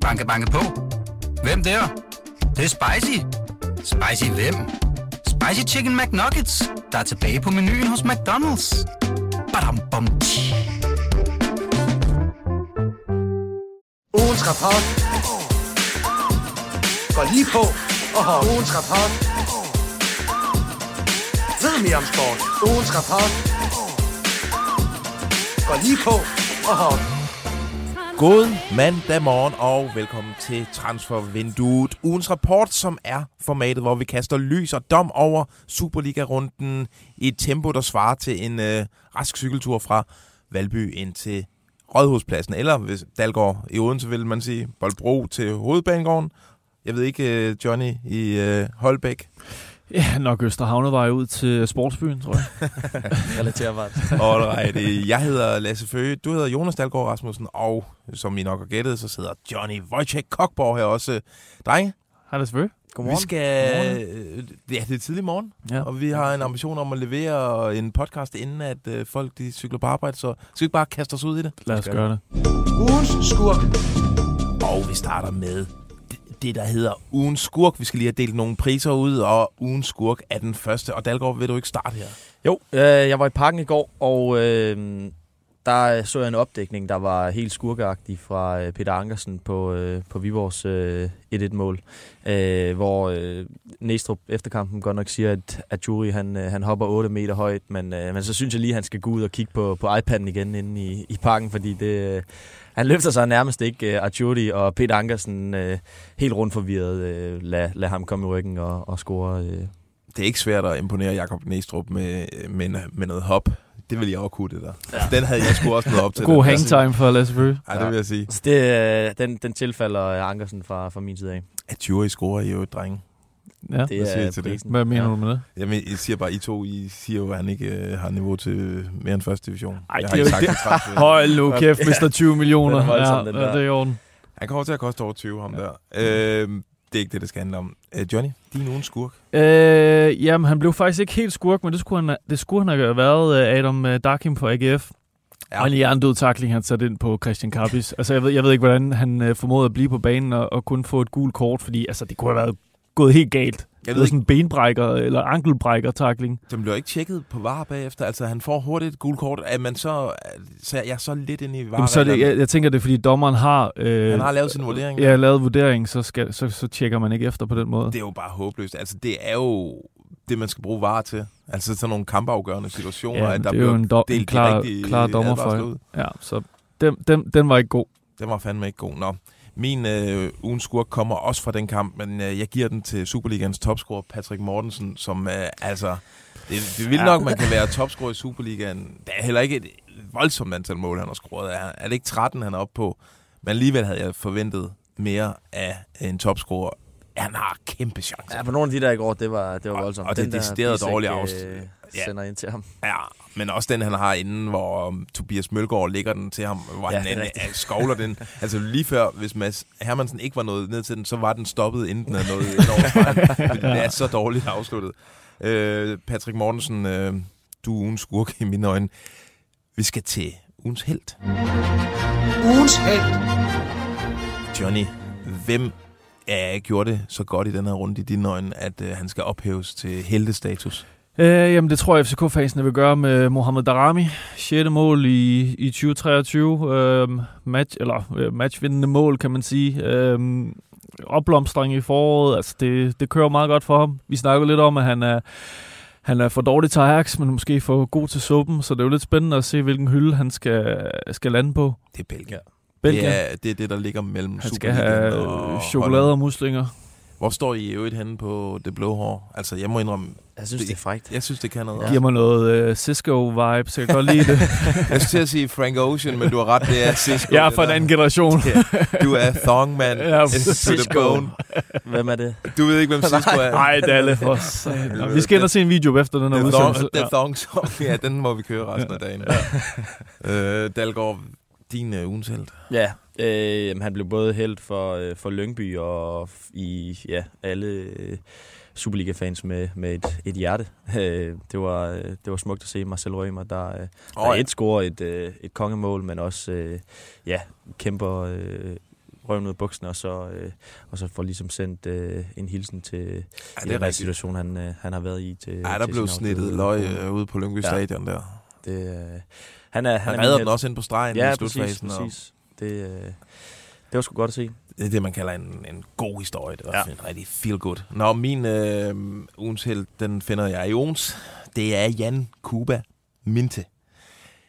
Banke, banke på. Hvem der? Det, det er spicy. Spicy hvem? Spicy Chicken McNuggets, der er tilbage på menuen hos McDonald's. Badum, bom, tji. Ugens rapport. Går lige på og har ugens rapport. Ved mere om sport. Ugens rapport. Går lige på og har God mandag morgen og velkommen til Transfervinduet. Ugens rapport, som er formatet, hvor vi kaster lys og dom over Superliga-runden i et tempo, der svarer til en øh, rask cykeltur fra Valby ind til Rådhuspladsen. Eller hvis Dalgaard i Odense, vil man sige, Boldbro til Hovedbanegården. Jeg ved ikke, øh, Johnny i øh, Holbæk. Ja, nok Østerhavnevej ud til Sportsbyen, tror jeg. Relaterbart. Alright, øh, jeg hedder Lasse Føge, du hedder Jonas Dalgaard Rasmussen, og som I nok har gættet, så sidder Johnny Wojciech Kokborg her også. Drenge, Hej, det selvfølgelig. Godmorgen. vi skal... øh, Ja, det er tidlig morgen, Ja. og vi har en ambition om at levere en podcast, inden at øh, folk de cykler på arbejde, så skal vi ikke bare kaste os ud i det? Lad os Skal gøre det. ugens skurk. Og vi starter med det- der hedder ugens skurk. Vi skal lige have delt nogle priser ud, og ugens skurk er den første. Og Dalgaard, vil du ikke starte her? Jo, øh, jeg var i parken i går, og øh, der øh, så jeg en opdækning, der var helt skurkeagtig fra øh, Peter Ankersen på, øh, på Viborgs øh, 1-1-mål, øh, hvor øh, Næstrup efter kampen godt nok siger, at, at Juri han, øh, han hopper 8 meter højt, men, øh, men så synes jeg lige, at han skal gå ud og kigge på, på iPad'en igen inde i, i parken, fordi det, øh, han løfter sig nærmest ikke, øh, Arturi og Peter Ankersen øh, helt rundt forvirret, øh, lad, lad ham komme i ryggen og, og score øh, Det er ikke svært at imponere Jakob Næstrup med, med, med noget hop. Det vil jeg også kunne, det der. Ja. Den havde jeg sgu også noget op til. God hangtime for Lasse Bøge. Ej, det vil jeg sige. Så det, øh, den, den tilfalder øh, Ankersen fra, fra min side af. At Jury scorer I jo et drenge. Ja. Det Hvad siger I er til det? Hvad mener ja. du med det? Jamen, jeg siger bare, I to, I siger jo, at han ikke øh, har niveau til mere end første division. Ej, jeg det er jo ikke. Hold nu kæft, mister 20 millioner. Er ja, den der. ja, det er i orden. Han kommer til at koste over 20, ham der. Øh, det er ikke det, det skal handle om. Øh, Johnny, din ugens skurk. Øh, jamen, han blev faktisk ikke helt skurk, men det skulle han, det skulle han have været øh, Adam øh, Darkim fra AGF. Ja. Og en jerndød takling, han satte ind på Christian Kappis. altså, jeg ved, jeg ved ikke, hvordan han øh, formåede at blive på banen og, og kun få et gult kort, fordi altså, det kunne have været gået helt galt. Jeg ved ikke, sådan en benbrækker eller ankelbrækker takling. den bliver ikke tjekket på var bagefter. Altså, han får hurtigt et gult kort. Er man så, så jeg er så lidt inde i var. Jamen, så det, jeg, jeg tænker, det er, fordi dommeren har, øh, Han har lavet sin vurdering. Ja, lavet vurdering, så, skal, så, så tjekker man ikke efter på den måde. Det er jo bare håbløst. Altså, det er jo det, man skal bruge var til. Altså, sådan nogle kampafgørende situationer, Ja, at der det er jo en, do- en klar, klar dommer advarsler for ud. Ja, så den, den, den var ikke god. Den var fandme ikke god. Nå, min øh, ugens skurk kommer også fra den kamp, men øh, jeg giver den til Superligans topscorer Patrick Mortensen, som øh, altså... Det, det er vildt Ja. nok, man kan være topscorer i Superligaen. Der er heller ikke et voldsomt antal mål, han har scoret. Er, er det ikke 13, han er oppe på? Men alligevel havde jeg forventet mere af en topscorer. Han har kæmpe chancer. Ja, på nogle af de der i går, det var, det var Og- voldsomt. og det er decideret Bisek, dårlig øh, Ja. sender ind til ham. Ja, men også den, han har inden, hvor um, Tobias Mølgaard lægger den til ham, hvor Ja, han det en, rigtigt. uh, skovler den. Altså lige før, hvis Mads Hermansen ikke var nået ned til den, så var den stoppet, inden den er nået over det er så dårligt afsluttet. Øh, Patrick Mortensen, øh, du er ugens skurk i mine øjne. Vi skal til ugens held. Ugens held. Johnny, hvem er gjorde det så godt i den her runde i dine øjne, at øh, han skal ophæves til heldestatus? Øh, jamen, det tror jeg, FCK-fansene vil gøre med Mohamed Darami. 6. mål i, i 2023. Øh, match, eller øh, matchvindende mål, kan man sige. Øh, opblomstring i foråret. Altså, det, det kører meget godt for ham. Vi snakker lidt om, at han er, han er for dårlig til Ajax, men måske for god til suppen. Så det er jo lidt spændende at se, hvilken hylde han skal, skal lande på. Det er Belgien. Belgien. Det er, det er det, der ligger mellem han skal have og chokolade og muslinger. Hvor står I i øvrigt henne på det blå hår? Altså, jeg må indrømme, Jeg synes, det er frækt. jeg synes, det kan noget. Ja. Giver mig noget uh, Cisco-vibe, så jeg kan godt lide det. Jeg skulle til at sige Frank Ocean, men du har ret, det er Cisco. jeg er det fra en anden generation. Du er thong man. Ja, Cisco. Hvem er det? Du ved ikke, hvem Cisco er. Nej, Dalle, for satan. Nå, Vi skal ind og se en video efter den her udsendelse. the thong song, ja, den må vi køre resten af dagen. øh, Dalgaard, din uh, ugens held. Ja, øh, han blev både held for, øh, for Lyngby og i ja, alle øh, Superliga-fans med, med et, et hjerte. Øh, det, var, øh, det var smukt at se Marcel Rømer, der, øh, der Åh, et scorer et, øh, et kongemål, men også øh, ja, kæmper øh, røven ud af bukserne, og så, øh, og så får ligesom sendt øh, en hilsen til Ja, ja, den situation, han, øh, han har været i. Til, Ja, der til blev snittet løg øh, ude på Lyngby Ja. Stadion der. Det, øh, han er, han, Han er redder den også ind på stregen Ja, i præcis, slutfasen. og præcis. Det, øh, det var sgu godt at se. Det er det, man kalder en, en god historie. Det var Ja. en rigtig feel good. Nå, min øh, ugens held, den finder jeg i ugens. Det er Jan Kuba Minte.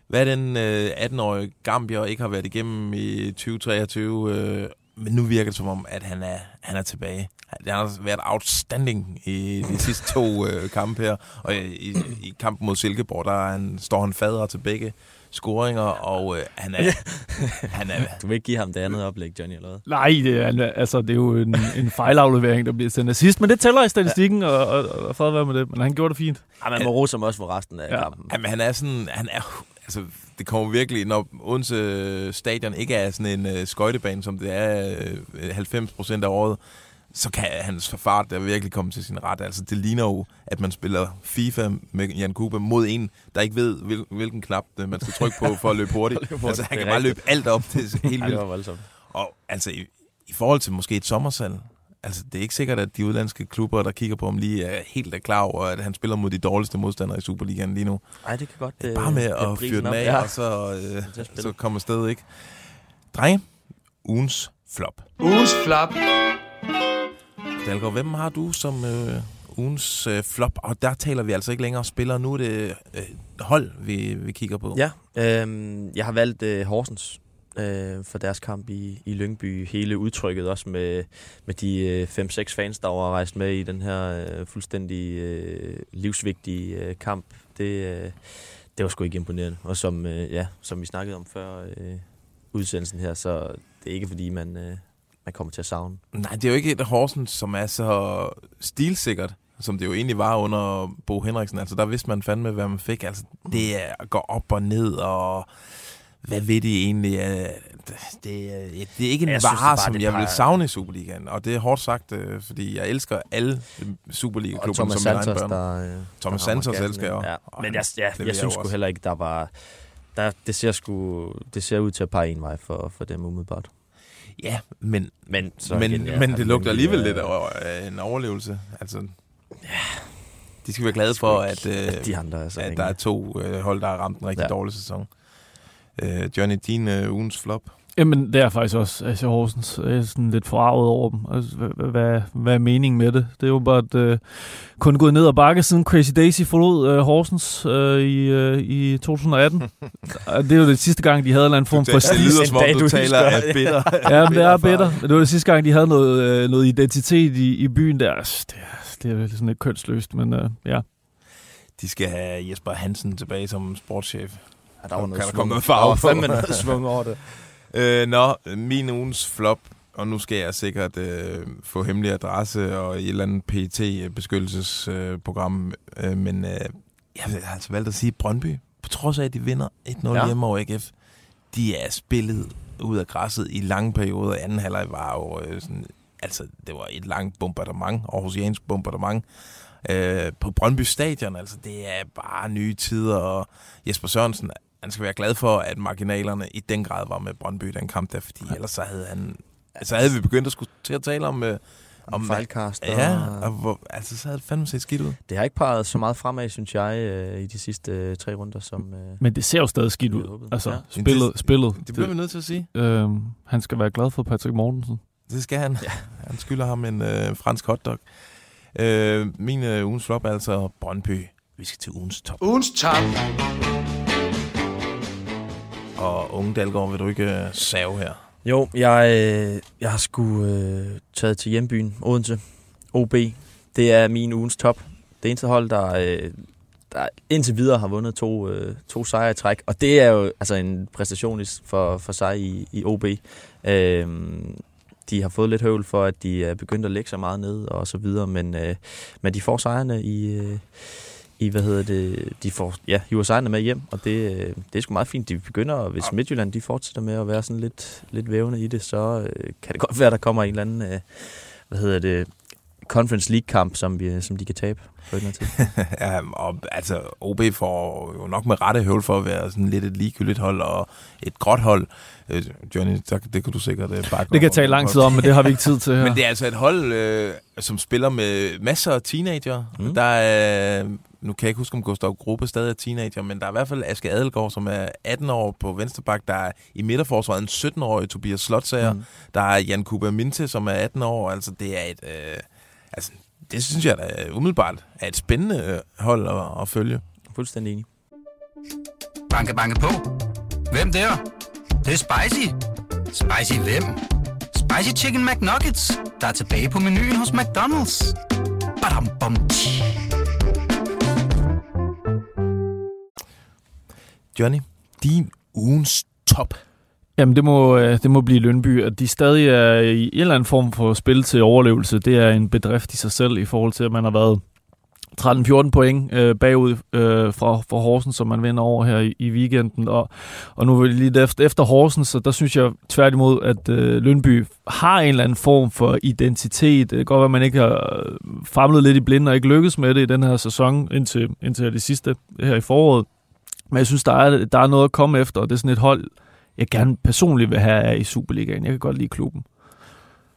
Hvad den øh, 18-årige Gambier ikke har været igennem i 2023, øh, men nu virker det som om, at han er, han er tilbage. Han har været outstanding i de sidste to øh, kampe her. Og i, i, i kampen mod Silkeborg, der er han, står han fader til begge scoringer, og øh, han er... han er Du vil ikke give ham det andet oplæg, Johnny, eller hvad? Nej, det er, altså, det er jo en, en fejlaflevering, der bliver sendt assist, men det tæller i statistikken, og, og, og fred være med det. Men han gjorde det fint. Ja, man må rose ham også for resten af Ja. ja. kampen. Jamen, han er sådan, han er, altså, det kommer virkelig, når Odense stadion ikke er sådan en uh, skøjtebane, som det er uh, 90 procent af året, så kan hans fart der virkelig komme til sin ret. Altså, det ligner jo, at man spiller FIFA med Jan Kuba mod en, der ikke ved, hvil, hvilken knap øh, man skal trykke på for at løbe hurtigt. løbe hurtigt. altså, han kan bare løbe alt op. Det er helt Ja, det vildt. var voldsomt. Og altså, i, i forhold til måske et sommersalg, altså, det er ikke sikkert, at de udlandske klubber, der kigger på ham lige, er helt er klar over, at han spiller mod de dårligste modstandere i Superligaen lige nu. Nej, det kan godt... Det er øh, bare med at fyre den af, Ja. og så, øh, så kommer afsted, ikke? Drenge, ugens flop. Ugens flop. Dalgaard, hvem har du som øh, ugens øh, flop? Og der taler vi altså ikke længere spillere. Nu er det øh, hold, vi, vi kigger på. Ja, øh, jeg har valgt øh, Horsens øh, for deres kamp i, i Lyngby. Hele udtrykket også med, med de øh, 5-6 fans, der var rejst med i den her øh, fuldstændig øh, livsvigtige øh, kamp. Det, øh, det var sgu ikke imponerende. Og som, øh, ja, som vi snakkede om før øh, udsendelsen her, så det er ikke fordi, man, øh, man kommer til at savne. Nej, det er jo ikke et Horsens, som er så stilsikkert, som det jo egentlig var under Bo Henriksen. Altså, der vidste man fandme, hvad man fik. Altså, det går op og ned, og hvad ved de egentlig? Øh, Det er, det er ikke en Jeg synes, det vare, bare, som det jeg vil savne i Superligaen. Og det er hårdt sagt, øh, fordi jeg elsker alle Superliga-klubber som mine egne børn. der... øh, Thomas der Santos elsker jeg også. Ja. Og Men jeg, ja, leverer jeg synes sgu heller ikke, der var... Der, det, ser sgu, det ser ud til at pege en vej for, for dem umiddelbart. Ja, men, Men, så men, igen, ja, men det lugter alligevel lidt af en overlevelse. Altså, de skal være glade for, at, øh, de andre er så at der er to øh, hold, der har ramt en rigtig ja. Ja. dårlig sæson. Øh, Johnny, din øh, ugens flop? Jamen, det er faktisk også AC Horsens. Jeg er sådan lidt forarvet over dem. Altså, hvad, hvad, hvad er meningen med det? Det er jo bare at øh, kun gået ned ad bakke, siden Crazy Daisy forlod øh, Horsens øh, i, øh, i 2018. Og det er jo det sidste gang, de havde en eller anden form for det stil. lyder en som om, dag, du du taler af bitter. Ja, men det er bitter det var det sidste gang, de havde noget, øh, noget identitet i, i byen der. Altså, Det er, det er sådan lidt kønsløst, men øh, ja. De skal have Jesper Hansen tilbage som sportschef. Ja, der var Kan noget der komme noget farve Der var på? fandme noget svung over det. Øh, nå, min ugens flop, og nu skal jeg sikkert øh, få hemmelig adresse og et eller andet PET-beskyttelsesprogram, øh, men øh, jeg har altså valgt at sige Brøndby. På trods af, at de vinder 1-0 ja. Ja. hjemme over AGF, de er spillet ud af græsset i lange perioder. Anden halvleg var jo øh, sådan, altså det var et langt bombardement, Aarhusiansk bombardement, øh, på Brøndby Stadion. Altså det er bare nye tider, og Jesper Sørensen, han skal være glad for, at marginalerne i den grad var med Brøndby i den kamp der, fordi ellers så havde han, så havde vi begyndt at skulle til at tale om, øh, Om fejlkast. ja, og hvor, altså så havde det fandme set skidt ud. Det har ikke peget så meget fremad, synes jeg, øh, i de sidste øh, tre runder, som... Øh, Men det ser jo stadig skidt ud. Altså, Ja. spillet. spillet Det bliver vi nødt til at sige. øh, han skal være glad for Patrick Mortensen. Det skal han. Ja. Han skylder ham en øh, fransk hotdog. Øh, min øh, ugens flop er altså Brøndby. Vi skal til ugens top. Ugens top. Og unge Dalgaard, vil du ikke øh, save her? jo, jeg, øh, jeg har sgu øh, taget til hjembyen, Odense. OB. Det er min ugens top. Det eneste hold, der, øh, der indtil videre har vundet to, øh, to sejre i træk. Og det er jo altså en præstation for, for sig i, i OB. Øh, de har fået lidt høvl for, at de er begyndt at lægge sig meget ned og så videre, men, øh, men de får sejrene i, øh, i, hvad hedder det, de får, ja, hiver sejrene med hjem, og det, øh, det er sgu meget fint. De begynder, hvis Midtjylland de fortsætter med at være sådan lidt, lidt vævende i det, så øh, kan det godt være, der kommer en eller anden, øh, hvad hedder det, Conference League-kamp, som, vi, som de kan tabe på et tidspunkt. ja, og altså, OB får jo nok med rette høvl for at være sådan lidt et ligegyldigt hold og et gråt hold. Øh, Johnny, der, det kan du sikkert øh, bakke Det kan tage lang tid om, men det har vi ikke tid til her. Men det er altså et hold, øh, som spiller med masser af teenager. Mm. Mm. Der er, nu kan jeg ikke huske, om Gustav Gruppe stadig er teenager, men der er i hvert fald Aske Adelgaard, som er 18 år på Vensterbak. Der er i midterforsvaret en 17-årig Tobias Slotsager. Mm. Mm. Der er Jan Kuba Minte, som er 18 år. Altså, det er et... Øh, altså, det synes jeg da umiddelbart er et spændende øh, hold at, at følge. Fuldstændig enig. Banke, banke på. Hvem der? Det, det er spicy. Spicy hvem? Spicy Chicken McNuggets, der er tilbage på menuen hos McDonald's. Badum, bom, tji. Johnny, din ugens top. Jamen, det må, øh, det må blive Lønby. At de stadig er i en eller anden form for spil til overlevelse, det er en bedrift i sig selv i forhold til, at man har været 13-14 point øh, bagud øh, fra, fra Horsens, som man vinder over her i, i weekenden. Og, og nu er vi lige efter, efter Horsens, så der synes jeg tværtimod, at øh, Lønby har en eller anden form for identitet. Det kan godt være, at man ikke har øh, famlet lidt i blinde og ikke lykkes med det i den her sæson indtil, indtil det sidste her i foråret. Men jeg synes, der er, der er noget at komme efter, og det er sådan et hold, jeg gerne personligt vil have i Superligaen. Jeg kan godt lide klubben.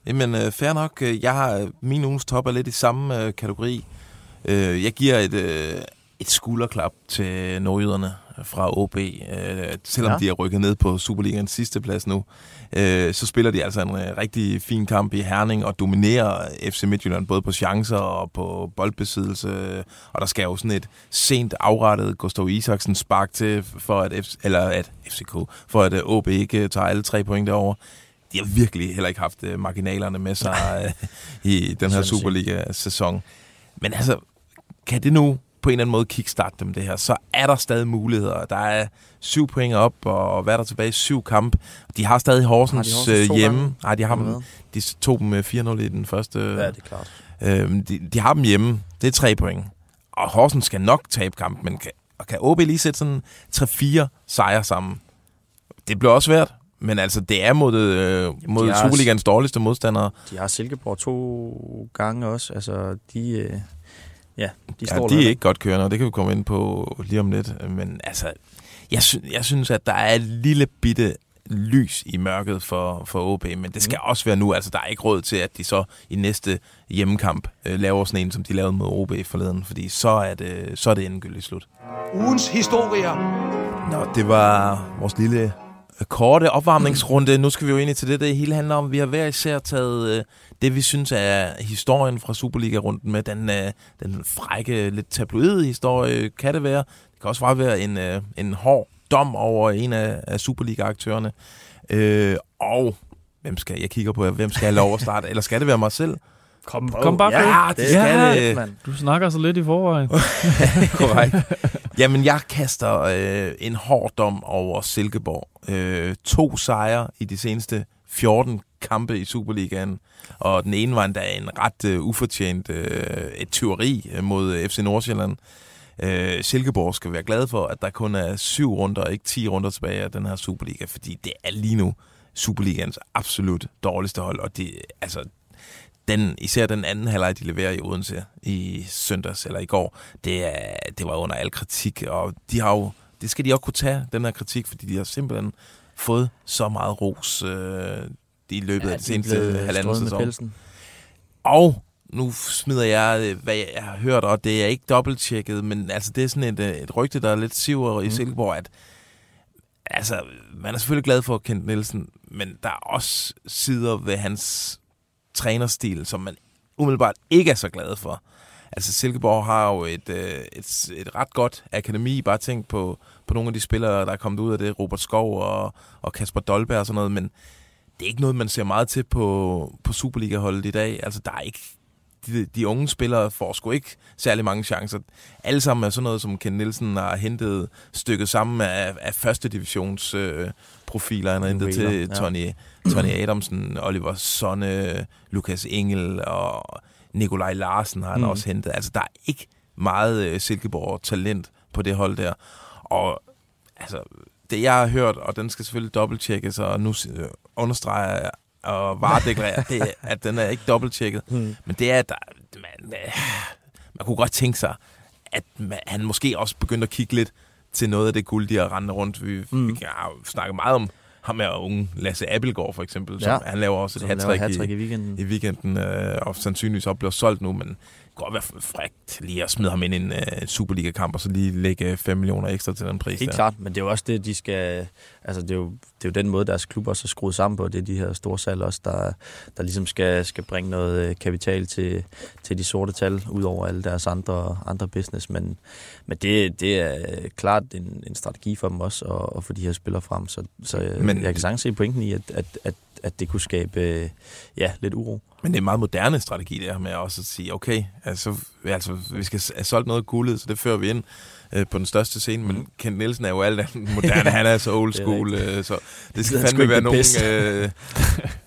Jamen, øh, fair nok. Øh, jeg har, øh, min ugens top er lidt i samme øh, kategori. Øh, jeg giver et, øh, et skulderklap til nordjyderne fra OB. Øh, selvom ja. De er rykket ned på Superligaens sidste plads nu, øh, så spiller de altså en øh, rigtig fin kamp i Herning og dominerer FC Midtjylland både på chancer og på boldbesiddelse. Og der skal jo sådan et sent afrettet Gustav Isaksen spark til, for at, F, eller at FCK, for at øh, OB ikke øh, tager alle tre point derover. De har virkelig heller ikke haft øh, marginalerne med sig i den her. Superliga-sæson. Men altså, kan det nu på en eller anden måde kickstarte dem det her, så er der stadig muligheder. Der er syv point op, og hvad er der tilbage? Syv kamp. De har stadig Horsens, Har Horsens øh, hjemme. gange? Nej, de har dem, de tog dem med 4-0 i den første. Ja, det er klart. Øhm, de, de har dem hjemme. Det er tre point. Og Horsens skal nok tabe kampen, men kan, og kan OB lige sætte sådan 3-4 sejre sammen? Det bliver også svært, men altså, det er mod, øh, mod Superligans dårligste modstandere. De har Silkeborg to gange også. Altså, de, øh, ja, de Ja, står de der. er ikke godt kørende, og det kan vi komme ind på lige om lidt. Men altså, jeg, sy- jeg synes, at der er et lille bitte lys i mørket for, for OB, men det skal mm. også være nu. Altså, der er ikke råd til, at de så i næste hjemmekamp øh, laver sådan en, som de lavede mod OB forleden, fordi så er det, så er det endegyldigt slut. Ugens historier. Nå, det var vores lille Øh, korte opvarmningsrunde. Nu skal vi jo ind i til det, det hele handler om. Vi har hver især taget øh, det, vi synes er historien fra Superliga-runden med. Den, øh, den frække, lidt tabloide historie kan det være. Det kan også bare være en, øh, en hård dom over en af, af Superliga-aktørerne. Øh, og hvem skal, jeg kigger på, hvem skal have lov at starte? Eller skal det være mig selv? Kom, kom bare ja, på. det skal det. mand. Du snakker så lidt i forvejen. Korrekt. Jamen, jeg kaster øh, en hård dom over Silkeborg. Øh, to sejre i de seneste 14 kampe i Superligaen, og den ene var endda en ret øh, ufortjent øh, et tyveri øh, mod øh, FC Nordsjælland. Øh, Silkeborg skal være glad for, at der kun er syv runder, og ikke 10 runder tilbage af den her Superliga, fordi det er lige nu Superligans absolut dårligste hold, og det, altså, den, især den anden halvleg, de leverer i Odense i søndags eller i går, det, er, det var under al kritik, og de har jo, det skal de også kunne tage, den her kritik, fordi de har simpelthen fået så meget ros øh, i løbet ja, af det seneste halvanden sæson. Og nu smider jeg, øh, hvad jeg har hørt, og det er ikke dobbelttjekket, men altså det er sådan et, øh, et rygte, der er lidt siver i Mm. Silkeborg, at altså, man er selvfølgelig glad for Kent Nielsen, men der er også sider ved hans trænerstil, som man umiddelbart ikke er så glad for. Altså Silkeborg har jo et, øh, et, et ret godt akademi. Bare tænk på, på nogle af de spillere, der er kommet ud af det. Robert Skov og, og Kasper Dolberg og sådan noget. Men det er ikke noget, man ser meget til på, på Superliga-holdet i dag. Altså der er ikke... De, de unge spillere får sgu ikke særlig mange chancer. Alle sammen er sådan noget, som Ken Nielsen har hentet stykket sammen af, af første divisions øh, profiler. Han har hentet Wheeler, til ja. Tony, Tony Adamsen, Oliver Sonne, Lukas Engel og Nikolaj Larsen har han Mm. mm. også hentet. Altså, der er ikke meget øh, Silkeborg-talent på det hold der. Og altså, det jeg har hørt, og den skal selvfølgelig dobbelttjekkes, og nu øh, understreger jeg og varedeklarerer, det, er, at den er ikke dobbelttjekket. Hmm. Men det er, at der, man, øh, man kunne godt tænke sig, at man, han måske også begyndte at kigge lidt til noget af det guld, de har rendt rundt. Vi, mm. Mm. vi kan har jo snakket meget om ham her unge Lasse Appelgaard for eksempel. Som, Ja. Han laver også et hat i, i weekenden. i weekenden, øh, og sandsynligvis også bliver solgt nu, men kunne godt være frækt lige at smide ham ind i en øh, Superliga-kamp, og så lige lægge 5 millioner ekstra til den pris Helt der. klart, men det er jo også det, de skal... Altså, det er jo, det er jo den måde, deres klub også er skruet sammen på. Det er de her store salg også, der, der ligesom skal, skal bringe noget øh, kapital til, til de sorte tal, ud over alle deres andre, andre business. Men, men det, det er klart en, en strategi for dem også, at, at få de her spillere frem. Så, så Men- jeg kan sagtens se pointen i, at, at, at, at det kunne skabe øh, ja, lidt uro. Men det er en meget moderne strategi, det her med også at sige, okay, altså, altså vi skal have solgt noget guldet, så det fører vi ind øh, på den største scene, men Kent Nielsen er jo alt andet moderne, han er så old Det school, øh, så det skal fandme være nogen, det øh,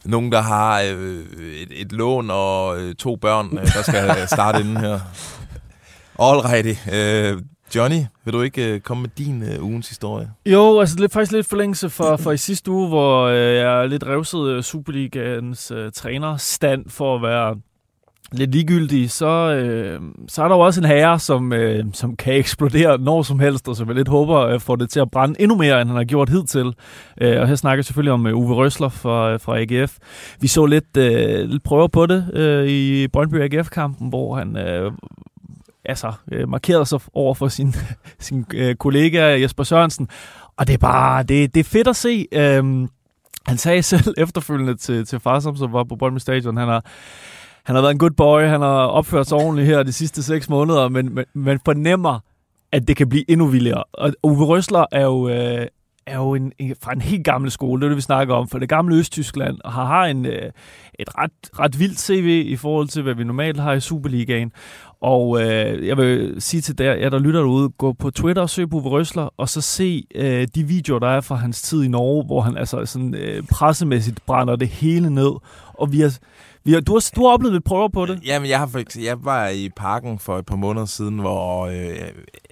nogen, der har øh, et, et lån og øh, to børn, øh, der skal starte inden her. All righty. Øh, Johnny, vil du ikke øh, komme med din øh, ugens historie? Jo, altså lidt, faktisk lidt forlængelse for, for i sidste uge, hvor øh, jeg lidt revsede øh, Superligans øh, trænerstand for at være lidt ligegyldig, så, øh, så er der jo også en herre, som, øh, som kan eksplodere når som helst, og som jeg lidt håber øh, får det til at brænde endnu mere, end han har gjort hidtil. Øh, og her snakker jeg selvfølgelig om øh, Uwe Røsler fra, øh, fra AGF. Vi så lidt, øh, lidt prøver på det øh, i Brøndby AGF-kampen, hvor han øh, altså, øh, markerede sig over for sin, sin øh, kollega Jesper Sørensen, og det er bare, det, det er fedt at se. Øhm, han sagde selv efterfølgende til, til Farsom, som var på Brøndby Stadion, han har, han har været en good boy, han har opført sig ordentligt her de sidste seks måneder, men men man fornemmer, at det kan blive endnu vildere. Og Uwe Røsler er jo, øh, er jo en, en, fra en helt gammel skole, det er det, vi snakker om, for det gamle Østtyskland, og har, har en, øh, et ret, ret vildt CV i forhold til, hvad vi normalt har i Superligaen. Og øh, jeg vil sige til der, ja, der lytter derude, gå på Twitter og søg på Uwe Røsler, og så se øh, de videoer, der er fra hans tid i Norge, hvor han altså sådan øh, pressemæssigt brænder det hele ned. Og vi har, vi har, du, har, du har oplevet lidt prøver på det. Jamen, jeg, har, for jeg var i parken for et par måneder siden, hvor øh,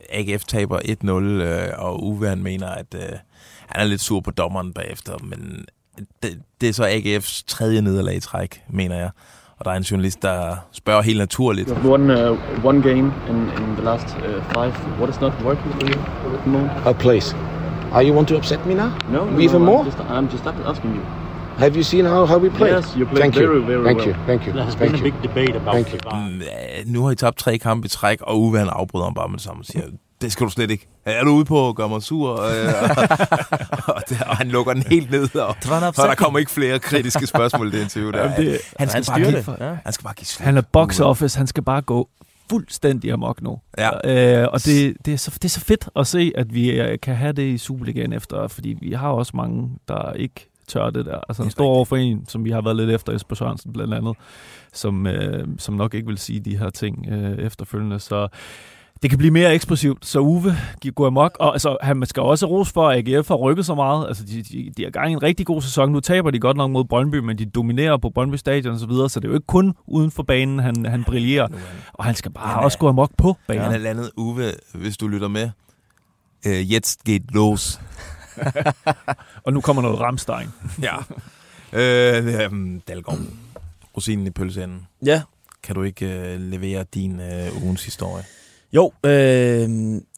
AGF taber 1-0, øh, og Uwe han mener, at øh, han er lidt sur på dommeren bagefter, men det, det er så AGF's tredje nederlag i træk, mener jeg. Og der er en journalist, der spørger helt naturligt. You have won uh, one game in, in the last uh, five. What is not working for you at the moment? Oh, please. Are you want to upset me now? No, no, Even no, more? I'm just, I'm just asking you. Have you seen how, how we played? Yes, you played Thank very, very Thank well. you. Thank you. There has Thank been a you. big debate about Thank you. "Mm, øh, Nu har I tabt tre kampe i træk, og Uwe han afbryder ham bare med det samme og siger, det skal du slet ikke. Er du ude på at gøre mig sur? Øh, og, det, og han lukker den helt ned, og, og der kommer ikke flere kritiske spørgsmål i det interview. Der. Jamen, det- han, skal Han bare give, det. Ja. han skal bare give slip. Han er box office, han skal bare gå fuldstændig amok nu. Ja. Øh, og det, det, er så, det er så fedt at se, at vi øh, kan have det i Superligaen efter, fordi vi har også mange, der ikke tør det der. Altså stor rigtigt. over for en, som vi har været lidt efter, Jesper Sørensen blandt andet, som, øh, som nok ikke vil sige de her ting øh, efterfølgende. Så det kan blive mere eksplosivt, så Uwe går amok. Og altså, han skal også ros for, at AGF har rykket så meget. Altså, de, de, de i gang i en rigtig god sæson. Nu taber de godt nok mod Brøndby, men de dominerer på Brøndby Stadion og så videre, så det er jo ikke kun uden for banen, han, han brillerer. Er Og han skal bare Han er- også gå amok på banen. Han er landet Uwe, hvis du lytter med. Øh, jetzt geht los. Og nu kommer noget Ramstein. Ja. øh, øhm, Dalgaard. Rosinen i pølseenden. Ja, Kan du ikke øh, levere din øh, ugens historie? Jo, øh,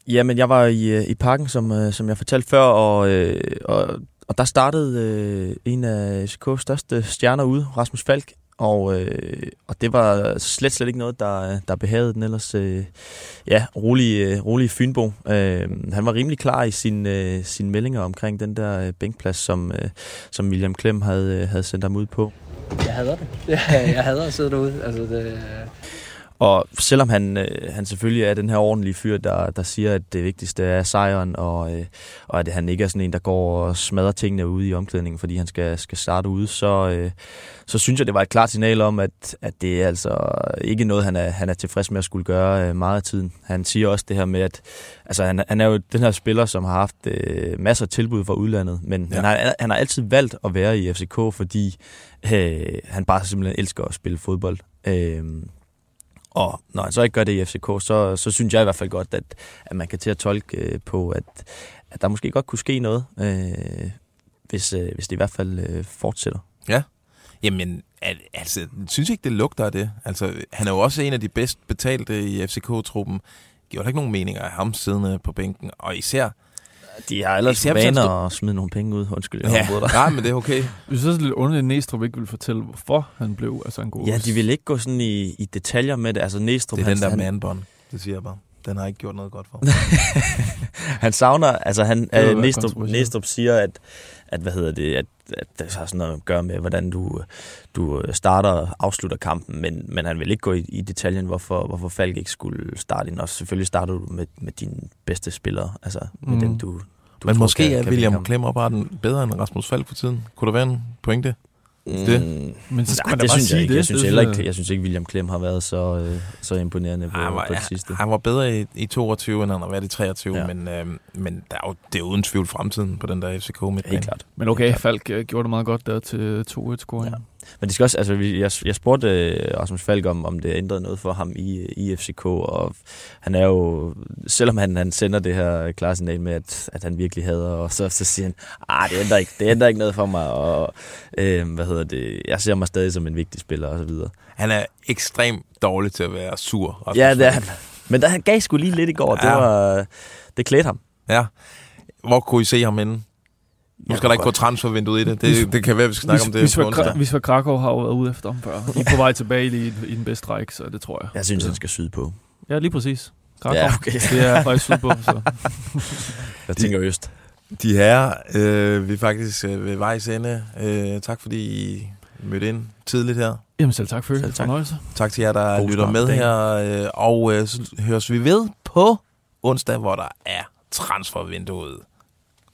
jamen jeg var i, øh, i parken, som, øh, som jeg fortalte før, og, øh, og, og der startede øh, en af FCK's største stjerner ude, Rasmus Falk, og, øh, og det var slet, slet ikke noget, der, der behagede den ellers øh, ja, rolige, øh, rolige Fynbo. Øh, han var rimelig klar i sin, øh, sine meldinger omkring den der øh, bænkplads, som, øh, som William Klem havde, øh, havde sendt ham ud på. Jeg hader det. Jeg, jeg hader at sidde derude. Altså, det, Og selvom han, øh, han selvfølgelig er den her ordentlige fyr, der, der siger, at det vigtigste er sejren, og, øh, og at han ikke er sådan en, der går og smadrer tingene ude i omklædningen, fordi han skal, skal starte ude, så, øh, så synes jeg, det var et klart signal om, at, at det er altså ikke noget, han er, han er tilfreds med at skulle gøre øh, meget af tiden. Han siger også det her med, at altså, han, han er jo den her spiller, som har haft øh, masser af tilbud fra udlandet, men Ja. han, har, han har altid valgt at være i FCK, fordi øh, han bare simpelthen elsker at spille fodbold. Øh, og når han så ikke gør det i FCK, så, så synes jeg i hvert fald godt, at, at man kan til at tolke øh, på, at, at der måske godt kunne ske noget, øh, hvis, øh, hvis det i hvert fald øh, fortsætter. Jamen, al- altså, synes jeg ikke, det lugter af det. Altså, han er jo også en af de bedst betalte i FCK-truppen. Giver ikke nogen mening at have ham siddende på bænken. Og især... De har ellers Især han vaner stod- at smide nogle penge ud. Undskyld, jeg Ja, dig. nej, men det er okay. Jeg synes det er lidt underligt, at Næstrup ikke vil fortælle, hvorfor han blev altså en god Ja, de vil ikke gå sådan i, i detaljer med det. Altså Næstrup, Det er den der han, manbånd, det siger jeg bare. Den har ikke gjort noget godt for. han savner, altså han, øh, Næstrup. Næstrup siger, at, at, hvad hedder det, at, at det har sådan noget at gøre med, hvordan du, du starter og afslutter kampen, men, men han vil ikke gå i, i detaljen, hvorfor, hvorfor Falk ikke skulle starte ind. Og selvfølgelig starter du med, med dine bedste spillere, altså med Mm. dem, du, du Men tror måske kan- er William Klemmer bare den bedre end Rasmus Falk for tiden. Kunne der være en pointe? Det? Mm, Men så skal Nej, man da det bare synes sige jeg ikke. det. Jeg synes, Det heller ikke, jeg synes ikke, William Klem har været så, øh, så imponerende på, Han var, på det sidste. han var bedre i, i 22, end han har været i 23, Ja. men, øh, men der er jo, det er uden tvivl fremtiden på den der FCK midtbane. Helt klart. Men okay, Falk øh, gjorde det meget godt der til 2-1-scoring. Ja. Men det skal også, altså, jeg, jeg spurgte øh, Rasmus Falk om, om det ændrede noget for ham i, i FCK, og han er jo, selvom han, han sender det her klare signal med, at, at han virkelig hader, og så, så siger han, ah, det ændrer ikke, det ændrer ikke noget for mig, og øh, hvad hedder det, jeg ser mig stadig som en vigtig spiller, og så videre. Han er ekstremt dårlig til at være sur. Rasmus Ja, det er han. Men der, han gav sgu lige lidt i går, det Ja. var, det klædte ham. Ja. Hvor kunne I se ham inde? Nu skal der ikke gå transfervinduet i det. det. Det kan være, vi skal snakke om det hvis, på hvis, onsdag. hvis Krakow har jo været ude efter ham før. De er på vej tilbage i, i den bedste række, så det tror jeg. Jeg synes, Ja. han skal syde på. Ja, lige præcis. Krakow. Ja, okay. Det er faktisk syd på, så. Jeg tænker øst. De her, øh, vi er faktisk øh, ved vejs ende. Øh, tak fordi I mødte ind tidligt her. Jamen selv tak for Selv det. tak. Fornøjelse. Tak til jer, der God lytter med dagen. her. Øh, og øh, så høres vi ved på onsdag, hvor der er transfervinduet.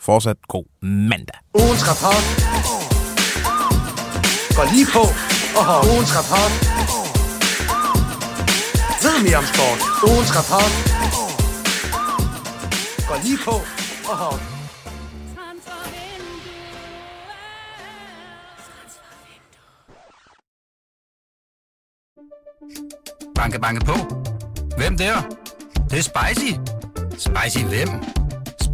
Fortsat god mandag. Ugens rapport går lige på. Og ugens rapport ved mere om sport. Ugens rapport går lige på. Og Banke, banke på. Hvem der? Det, det er spicy. Spicy hvem?